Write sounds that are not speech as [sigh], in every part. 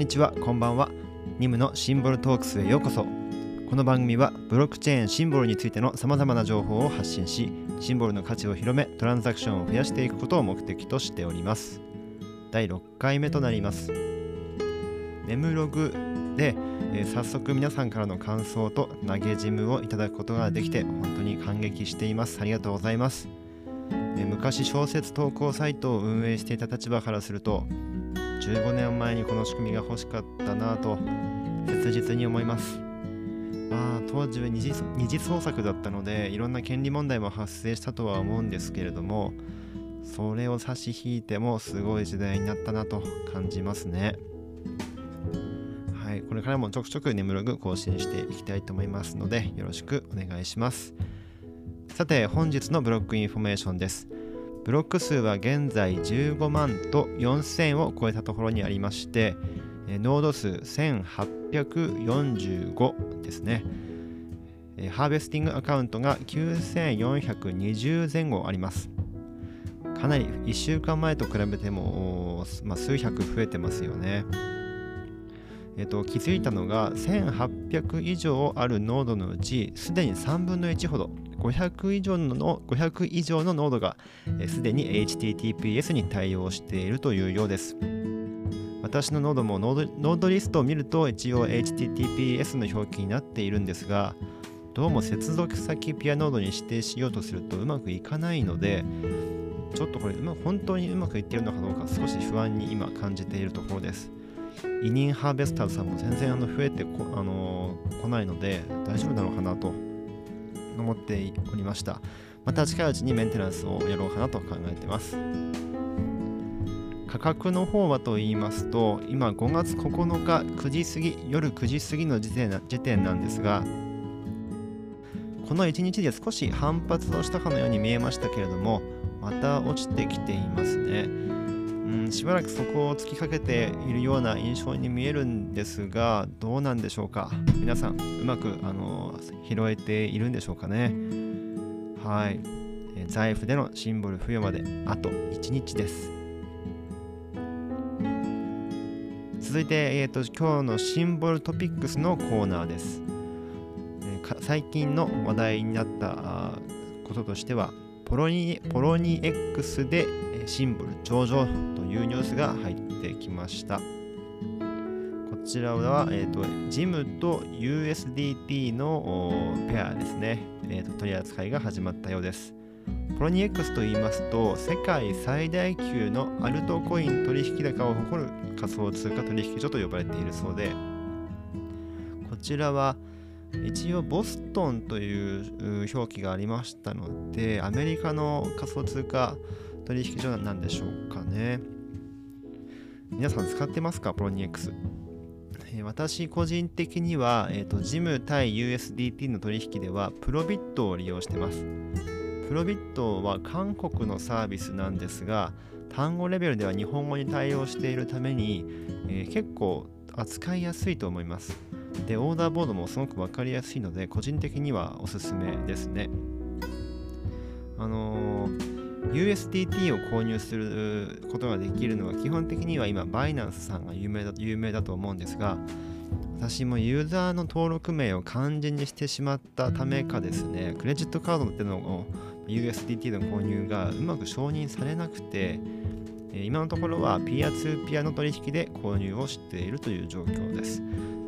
にちはこんばんは。ニムのシンボルトークスへようこそ。この番組はブロックチェーンシンボルについてのさまざまな情報を発信しシンボルの価値を広めトランザクションを増やしていくことを目的としております。第6回目となります。ネムログで、えー早速皆さんからの感想と投げジムをいただくことができて本当に感激しています。ありがとうございます、昔小説投稿サイトを運営していた立場からすると15年前にこの仕組みが欲しかったなと切実に思います。まあ当時は二次二次創作だったのでいろんな権利問題も発生したとは思うんですけれどもそれを差し引いてもすごい時代になったなと感じますね。はいこれからもちょくちょくネムログ更新していきたいと思いますのでよろしくお願いします。さて本日のブロックインフォメーションです。ブロック数は現在15万と4000を超えたところにありまして、えーノード数1845ですね。えハーベスティングアカウントが9420前後あります。かなり1週間前と比べても、まあ、数百増えてますよね。えっと、気づいたのが1800以上あるノードのうちすでに3分の1ほど500以上の500以上のノードがすでに HTTPS に対応しているというようです。私のノードもノードノードリストを見ると一応 HTTPS の表記になっているんですが、どうも接続先ピアノードに指定しようとするとうまくいかないので、ちょっとこれま本当にうまくいっているのかどうか少し不安に今感じているところです。委任ハーベスターズさんも全然あの増えてこ、あのー来ないので大丈夫なのかなと思っておりました。また近いうちにメンテナンスをやろうかなと考えてます。価格の方はと言いますと、今5月9日9時過ぎ、夜9時過ぎの時点な時点なんですが、この1日で少し反発をしたかのように見えましたけれども、また落ちてきていますね。うん、しばらくそこを突きかけているような印象に見えるんですが、どうなんでしょうか？皆さん、うまくあの拾えているんでしょうかね？はい。財布でのシンボル付与まであと1日です。続いて、えーと、今日のシンボルトピックスのコーナーです。えー最近の話題になったこととしては、ポロニポロニ X でーシンボル上場というニュースが入ってきました。こちらは、えーと、JIM と USDT のペアですね、えーと、取り扱いが始まったようです。ポロニ X と言いますと、世界最大級のアルトコイン取引高を誇る仮想通貨取引所と呼ばれているそうで、こちらは一応ボストンという表記がありましたので、アメリカの仮想通貨取引所なんでしょうかね。皆さん使ってますか、ポロニ X。え私個人的には、えーと、JIM 対 USDT の取引では、プロビットを利用してます。プロビットは韓国のサービスなんですが、単語レベルでは日本語に対応しているために、えー結構扱いやすいと思います。で、オーダーボードもすごく分かりやすいので、個人的にはおすすめですね。あの USDT を購入することができるのは基本的には今、バイナンスさんが有名だ有名だと思うんですが、私もユーザーの登録名を漢字にしてしまったためかですね、クレジットカードっての USDT の購入がうまく承認されなくて、今のところはピアツーピアの取引で購入をしているという状況です。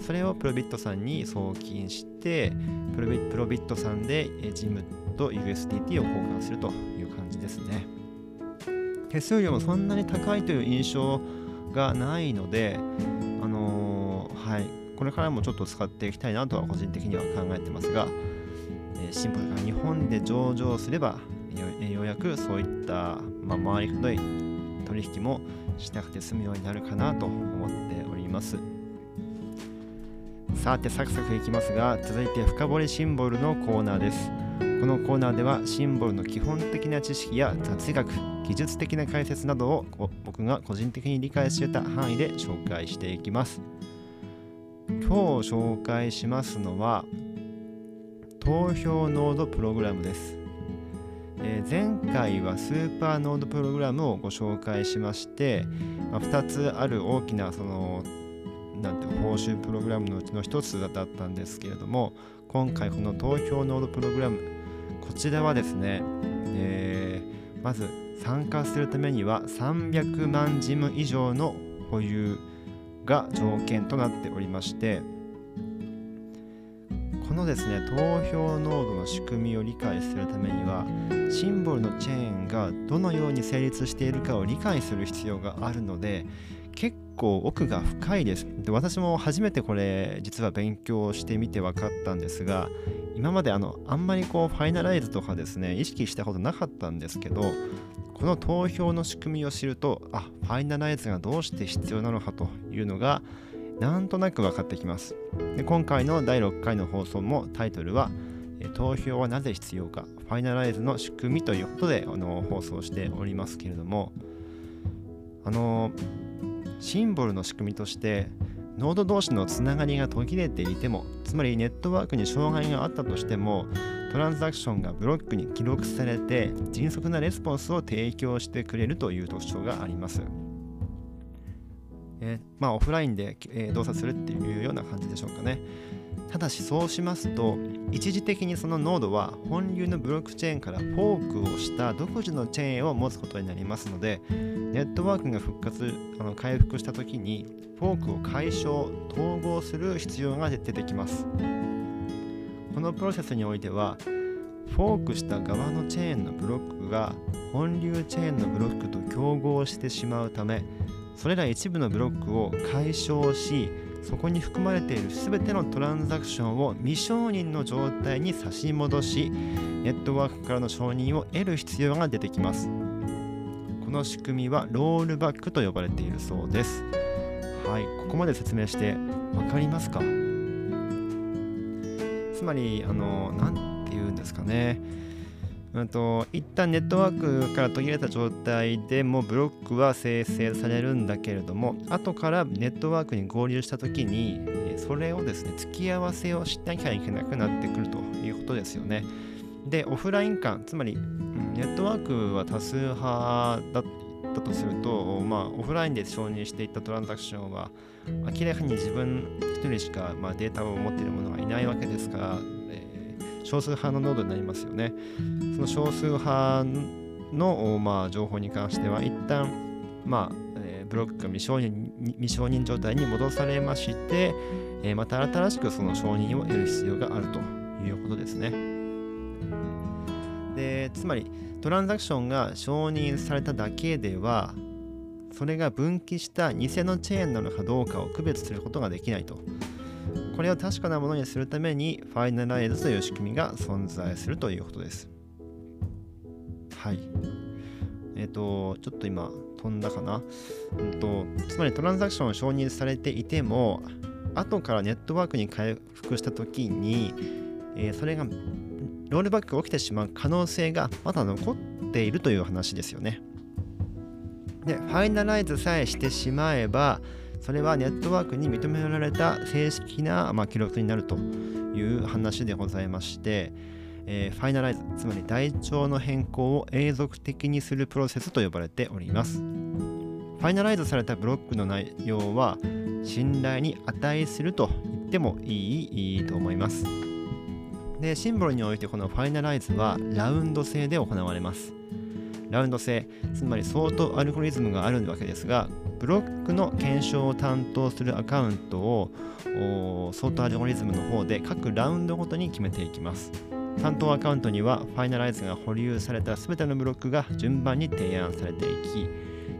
それをプロビットさんに送金して、プロビプロビットさんでえー JIM と USDT を交換するとですね。手数料もそんなに高いという印象がないので、あのーはい、これからもちょっと使っていきたいなとは個人的には考えてますが、えーシンプルが日本で上場すればよようやくそういった、まあ、回りくどい取引もしなくて済むようになるかなと思っております。さてサクサクいきますが続いて深掘りシンボルのコーナーです。このコーナーではシンボルの基本的な知識や雑学技術的な解説などを僕が個人的に理解してた範囲で紹介していきます。今日紹介しますのは投票ノードプログラムです、えー前回はスーパーノードプログラムをご紹介しまして、まあ2つある大きなそのなんて報酬プログラムのうちの一つだったんですけれども今回この投票ノードプログラムこちらはですね、えー、まず参加するためには300万ジム以上の保有が条件となっておりましてこのですね投票ノードの仕組みを理解するためにはシンボルのチェーンがどのように成立しているかを理解する必要があるので結構奥が深いです。で私も初めてこれ実は勉強してみて分かったんですが今まであのあんまりこうファイナライズとかですね意識したことなかったんですけどこの投票の仕組みを知るとあファイナライズがどうして必要なのかというのがなんとなく分かってきます。で今回の第6回の放送もタイトルは投票はなぜ必要かファイナライズの仕組みということであの放送しておりますけれどもあのシンボルの仕組みとしてノード同士のつながりが途切れていてもつまりネットワークに障害があったとしてもトランザクションがブロックに記録されて迅速なレスポンスを提供してくれるという特徴があります。え、まあ、オフラインで、え、動作するっていうような感じでしょうかね。ただしそうしますと一時的にそのノードは本流のブロックチェーンからフォークをした独自のチェーンを持つことになりますのでネットワークが復活あの回復した時にフォークを解消統合する必要が出てきます。このプロセスにおいてはフォークした側のチェーンのブロックが本流チェーンのブロックと競合してしまうためそれら一部のブロックを解消しそこに含まれている全てのトランザクションを未承認の状態に差し戻しネットワークからの承認を得る必要が出てきます。この仕組みはロールバックと呼ばれているそうです。はいここまで説明して分かりますか？つまりあの何て言うんですかね。うんと一旦ネットワークから途切れた状態でもブロックは生成されるんだけれども後からネットワークに合流した時にそれをですね付き合わせをしなきゃいけなくなってくるということですよね。でオフライン間つまりネットワークは多数派だったとすると、まあ、オフラインで承認していたトランザクションは明らかに自分1人しか、まあ、データを持っている者がいないわけですから、少数派のノードになりますよね。その少数派の、まあ、情報に関しては一旦、まあえー、ブロックが未承認未承認状態に戻されまして、えー、また新しくその承認を得る必要があるということですね。でつまりトランザクションが承認されただけではそれが分岐した偽のチェーンなのかどうかを区別することができないと。これを確かなものにするためにファイナライズという仕組みが存在するということです。はい。えっ、ー、と、ちょっと今飛んだかな。うんと、つまりトランザクションを承認されていても、後からネットワークに回復したときに、えー、それがロールバックが起きてしまう可能性がまだ残っているという話ですよね。で、ファイナライズさえしてしまえば、それはネットワークに認められた正式な、まあ、記録になるという話でございまして、えー、ファイナライズ、つまり台帳の変更を永続的にするプロセスと呼ばれております。ファイナライズされたブロックの内容は信頼に値すると言ってもいいいいと思います。で、シンボルにおいてこのファイナライズはラウンド制で行われます。ラウンド制、つまり相当アルゴリズムがあるわけですが、ブロックの検証を担当するアカウントを相当アルゴリズムの方で各ラウンドごとに決めていきます。担当アカウントにはファイナライズが保留された全てのブロックが順番に提案されていき、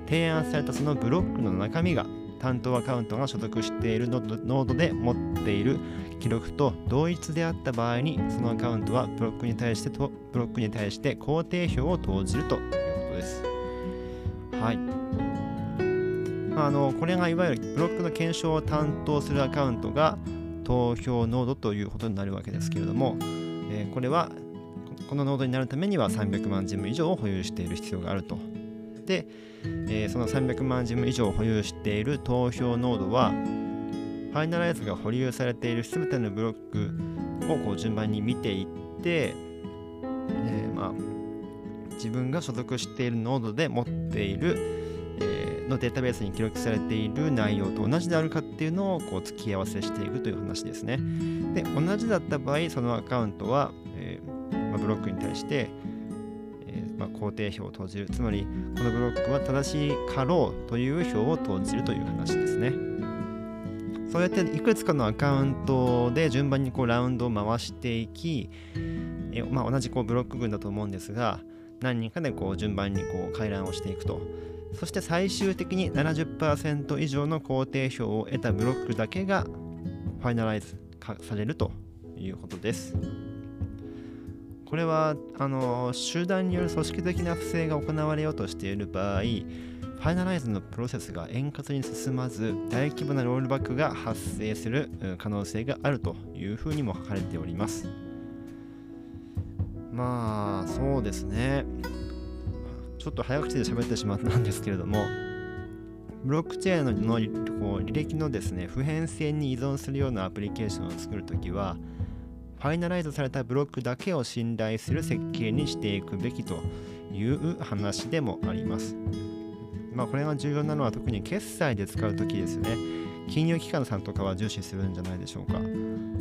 提案されたそのブロックの中身が担当アカウントが所属しているノードで持っている記録と同一であった場合にそのアカウントはブロックに対してとブロックに対して肯定票を投じるということです。はい。あのこれがいわゆるブロックの検証を担当するアカウントが投票ノードということになるわけですけれども、えー、これはこのノードになるためには300万ジム以上を保有している必要があると。で、えー、その300万ジム以上を保有している投票ノードは、ファイナライズが保留されている全てのブロックをこう順番に見ていって、えー、まあ、自分が所属しているノードで持っている、えー、のデータベースに記録されている内容と同じであるかっていうのをこう突き合わせしていくという話ですね。で同じだった場合そのアカウントは、えーまあ、ブロックに対して、えーまあ、肯定票を投じるつまりこのブロックは正しいかろうという票を投じるという話ですね。そうやっていくつかのアカウントで順番にこうラウンドを回していき、えまあ、同じこうブロック群だと思うんですが何人かでこう順番にこう回覧をしていくとそして最終的に70%以上の肯定票を得たブロックだけがファイナライズされるということです。これはあの集団による組織的な不正が行われようとしている場合、ファイナライズのプロセスが円滑に進まず、大規模なロールバックが発生する可能性があるというふうにも書かれております。まあ、そうですね。ちょっと早口で喋ってしまったんですけれども、ブロックチェーンのこう履歴のですね、普遍性に依存するようなアプリケーションを作るときは、ファイナライズされたブロックだけを信頼する設計にしていくべきという話でもあります。まあ、これが重要なのは特に決済で使うときですね。金融機関さんとかは重視するんじゃないでしょうか。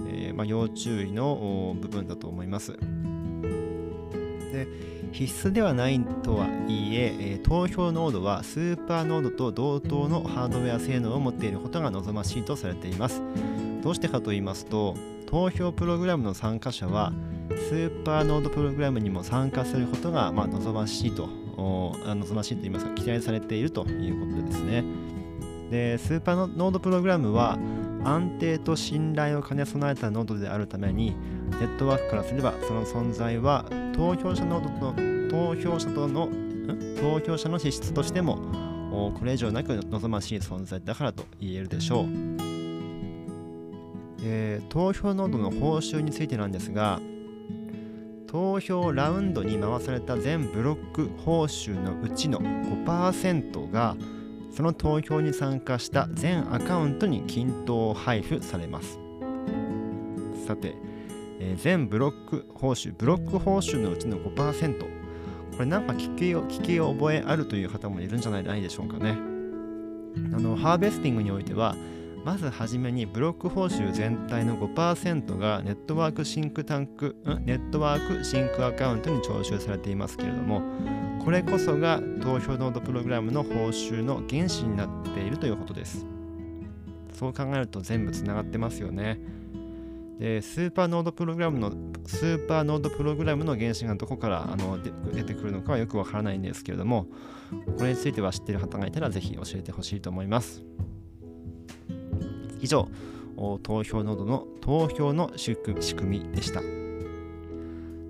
えー、まあ、要注意の部分だと思います。で必須ではないとはいえ投票ノードはスーパーノードと同等のハードウェア性能を持っていることが望ましいとされています。どうしてかと言いますと、投票プログラムの参加者はスーパーノードプログラムにも参加することが、ま、望ましいと望ましいと言いますか期待されているということですねでスーパーノードプログラムは安定と信頼を兼ね備えたノードであるためにネットワークからすればその存在は投票者ノードと投票者との投票者の資質としてもこれ以上なく望ましい存在だからと言えるでしょう。えー、投票ノードの報酬についてなんですが投票ラウンドに回された全ブロック報酬のうちの5%がその投票に参加した全アカウントに均等配布されます。さて、えー、全ブロック報酬ブロック報酬のうちの5%これなんか聞き聞き覚えあるという方もいるんじゃないでしょうかね。あのハーベスティングにおいてはまずはじめにブロック報酬全体の5%がネットワークシンクタンク、ネットワークシンクアカウントに徴収されていますけれども、これこそが投票ノードプログラムの報酬の原資になっているということです。そう考えると全部つながってますよね。で、スーパーノードプログラムの、スーパーノードプログラムの原資がどこからあの出てくるのかはよくわからないんですけれども、これについては知っている方がいたらぜひ教えてほしいと思います。以上投票ノードの投票の仕組みでした。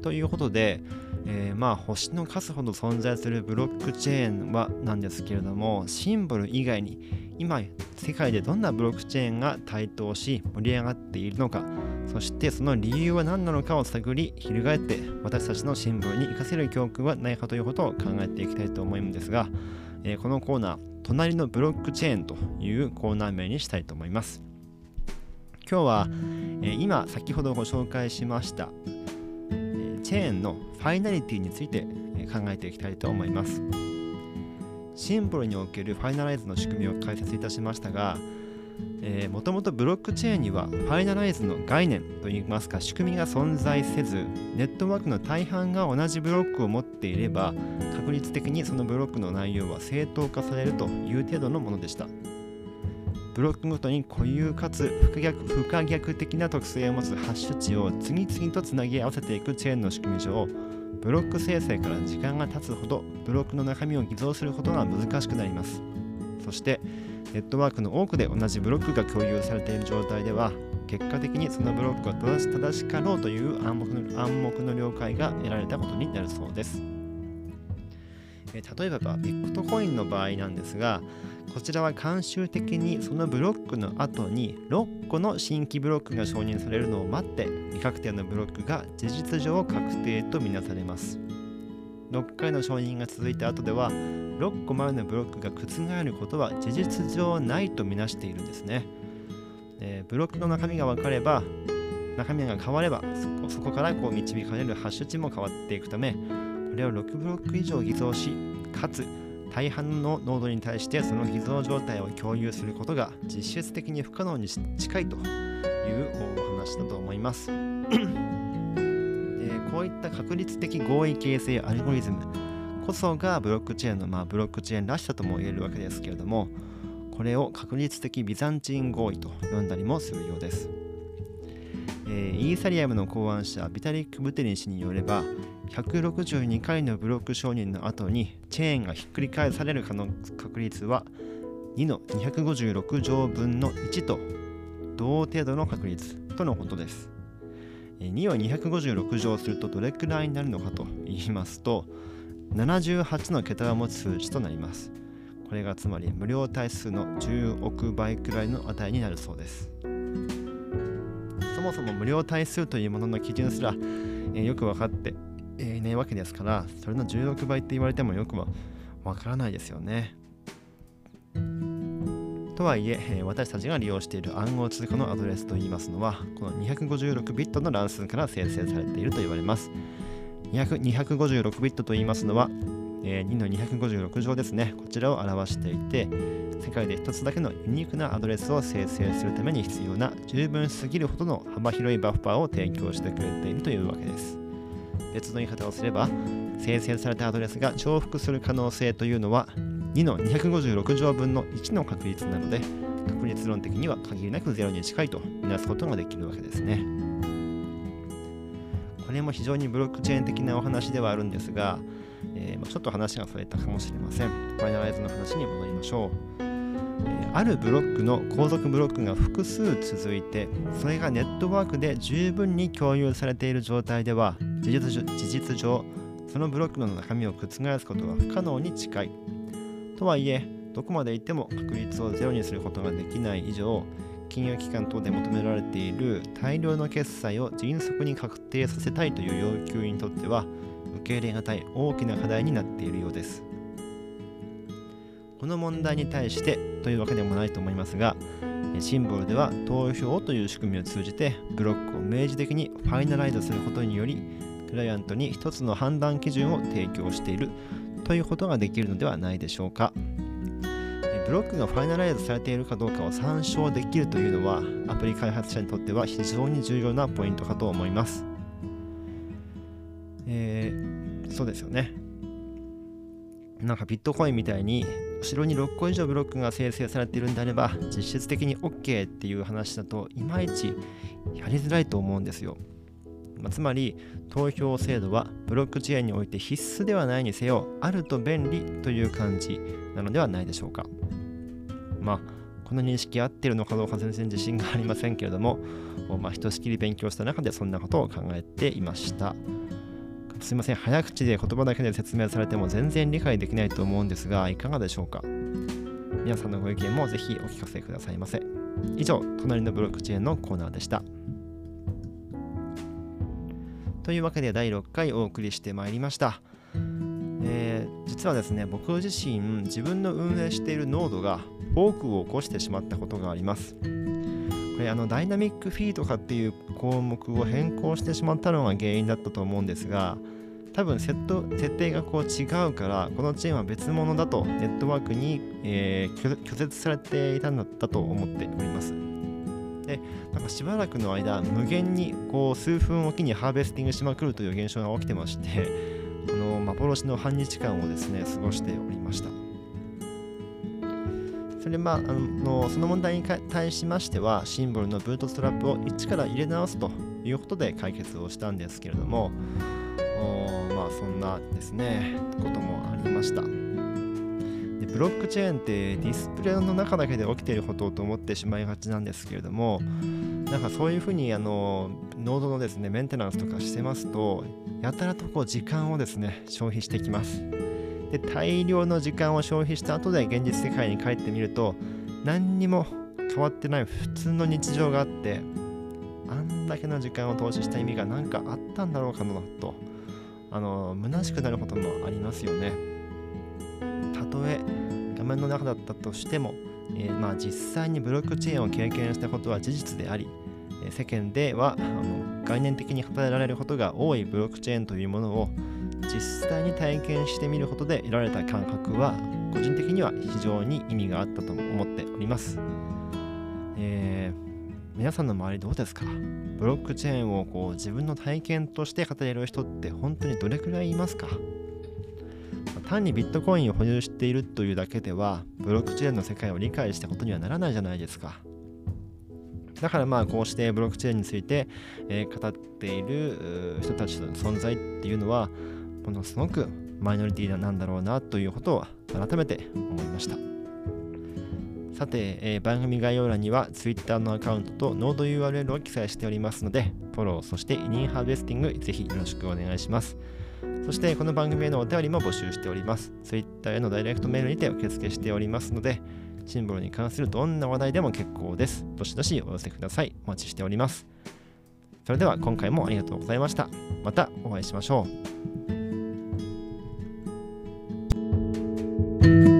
ということで、えー、まあ星の数ほど存在するブロックチェーンはなんですけれどもシンボル以外に今世界でどんなブロックチェーンが台頭し盛り上がっているのかそしてその理由は何なのかを探り翻って私たちのシンボルに活かせる教訓はないかということを考えていきたいと思うんですが、えー、このコーナー隣のブロックチェーンというコーナー名にしたいと思います。今日は、えー、今先ほどご紹介しました、チェーンのファイナリティについて、考えていきたいと思います。シンボルにおけるファイナライズの仕組みを解説いたしましたがもともとブロックチェーンにはファイナライズの概念といいますか仕組みが存在せずネットワークの大半が同じブロックを持っていれば確率的にそのブロックの内容は正当化されるという程度のものでした。ブロックごとに固有かつ不可逆不可逆的な特性を持つハッシュ値を次々とつなぎ合わせていくチェーンの仕組み上ブロック生成から時間が経つほどブロックの中身を偽造することが難しくなりますそしてネットワークの多くで同じブロックが共有されている状態では結果的にそのブロックが正し正しかろうという暗黙の暗黙の了解が得られたことになるそうです。例えばビットコインの場合なんですがこちらは慣習的にそのブロックの後に6個の新規ブロックが承認されるのを待って未確定のブロックが事実上確定とみなされます6回の承認が続いた後では6個前のブロックが覆ることは事実上ないとみなしているんですね。でブロックの中身が分かれば中身が変わればそこからこう導かれるハッシュ値も変わっていくためこれを6ブロック以上偽造しかつ大半のノードに対してその偽造状態を共有することが実質的に不可能に近いというお話だと思います。[laughs] こういった確率的合意形成アルゴリズムこそがブロックチェーンの、まあ、ブロックチェーンらしさとも言えるわけですけれどもこれを確率的ビザンチン合意と呼んだりもするようです。え、イーサリアムの考案者ビタリック・ブテリン氏によれば162回のブロック承認の後にチェーンがひっくり返される可能確率は2の256乗分の1と同程度の確率とのことです。2を256乗するとどれくらいになるのかと言いますと78の桁を持つ数値となります。これがつまり無料対数の10億倍くらいの値になるそうです。そもそも無料対数というものの基準すら、え、よく分かっていないわけですからそれの16倍って言われてもよくは分からないですよね。とはいえ、私たちが利用している暗号通貨のアドレスといいますのは、この256ビットの乱数から生成されていると言われます。256ビットと言いますのは、え2の256乗ですね。こちらを表していて、世界で一つだけのユニークなアドレスを生成するために必要な十分すぎるほどの幅広いバッファーを提供してくれているというわけです。別の言い方をすれば、生成されたアドレスが重複する可能性というのは2の256乗分の1の確率なので確率論的には限りなく0に近いとみなすことができるわけですね。これも非常にブロックチェーン的なお話ではあるんですが、えー、まちょっと話がそれたかもしれません。ファイナライズの話に戻りましょう。えあるブロックの後続ブロックが複数続いてそれがネットワークで十分に共有されている状態では事実事実上そのブロックの中身を覆すことは不可能に近いとはいえどこまでいっても確率をゼロにすることができない以上金融機関等で求められている大量の決済を迅速に確定させたいという要求にとっては受け入れがたい大きな課題になっているようですこの問題に対してというわけでもないと思いますがシンボルでは投票という仕組みを通じてブロックを明示的にファイナライズすることによりクライアントに一つの判断基準を提供しているということができるのではないでしょうか。ブロックがファイナライズされているかどうかを参照できるというのはアプリ開発者にとっては非常に重要なポイントかと思います。そうですよね。なんかビットコインみたいに後ろに6個以上ブロックが生成されているんであれば実質的に OK っていう話だといまいちやりづらいと思うんですよ。まあ、つまり投票制度はブロックチェーンにおいて必須ではないにせよあると便利という感じなのではないでしょうかまあこの認識合ってるのかどうか全然自信がありませんけれども、まあ、ひとしきり勉強した中でそんなことを考えていましたすいません早口で言葉だけで説明されても全然理解できないと思うんですがいかがでしょうか？皆さんのご意見もぜひお聞かせくださいませ以上隣のブロックチェーンのコーナーでしたというわけで第6回お送りしてまいりました。えー、実はですね、僕自身、自分の運営しているノードがフォークを起こしてしまったことがあります。これあのダイナミックフィーとかっていう項目を変更してしまったのが原因だったと思うんですが、多分セット設定がこう違うからこのチェーンは別物だとネットワークに、えー、拒絶されていたんだったと思っております。でなんかしばらくの間無限にこう数分おきにハーベスティングしまくるという現象が起きてまして [laughs] あの幻の半日間をですね過ごしておりましたそれまあのその問題に対しましてはシンボルのブートストラップを一から入れ直すということで解決をしたんですけれどもまあそんなですねこともありました。でブロックチェーンってディスプレイの中だけで起きていることと思ってしまいがちなんですけれどもなんかそういうふうにあのノードのですねメンテナンスとかしてますとやたらとこう時間をですね消費してきます。で大量の時間を消費した後で現実世界に帰ってみると何にも変わってない普通の日常があってあんだけの時間を投資した意味が何かあったんだろうかなとあの虚しくなることもありますよねたとえ画面の中だったとしても、えー、まあ、実際にブロックチェーンを経験したことは事実であり、世間ではあの概念的に語られることが多いブロックチェーンというものを実際に体験してみることで得られた感覚は個人的には非常に意味があったと思っております。皆さんの周りどうですか？ブロックチェーンをこう自分の体験として語れる人って本当にどれくらいいますか？単にビットコインを保有しているというだけではブロックチェーンの世界を理解したことにはならないじゃないですか。だからまあこうしてブロックチェーンについて、え、語っている人たちの存在っていうのはものすごくマイノリティなんだろうなということを改めて思いました。さて、えー、番組概要欄には Twitter のアカウントとノード URL を記載しておりますのでフォローそしてイニンハーベスティングぜひよろしくお願いしますそしてこの番組へのお便りも募集しております Twitter へのダイレクトメールにて受付しておりますのでシンボルに関するどんな話題でも結構です。どしどしお寄せください。お待ちしております。それでは今回もありがとうございました。またお会いしましょう。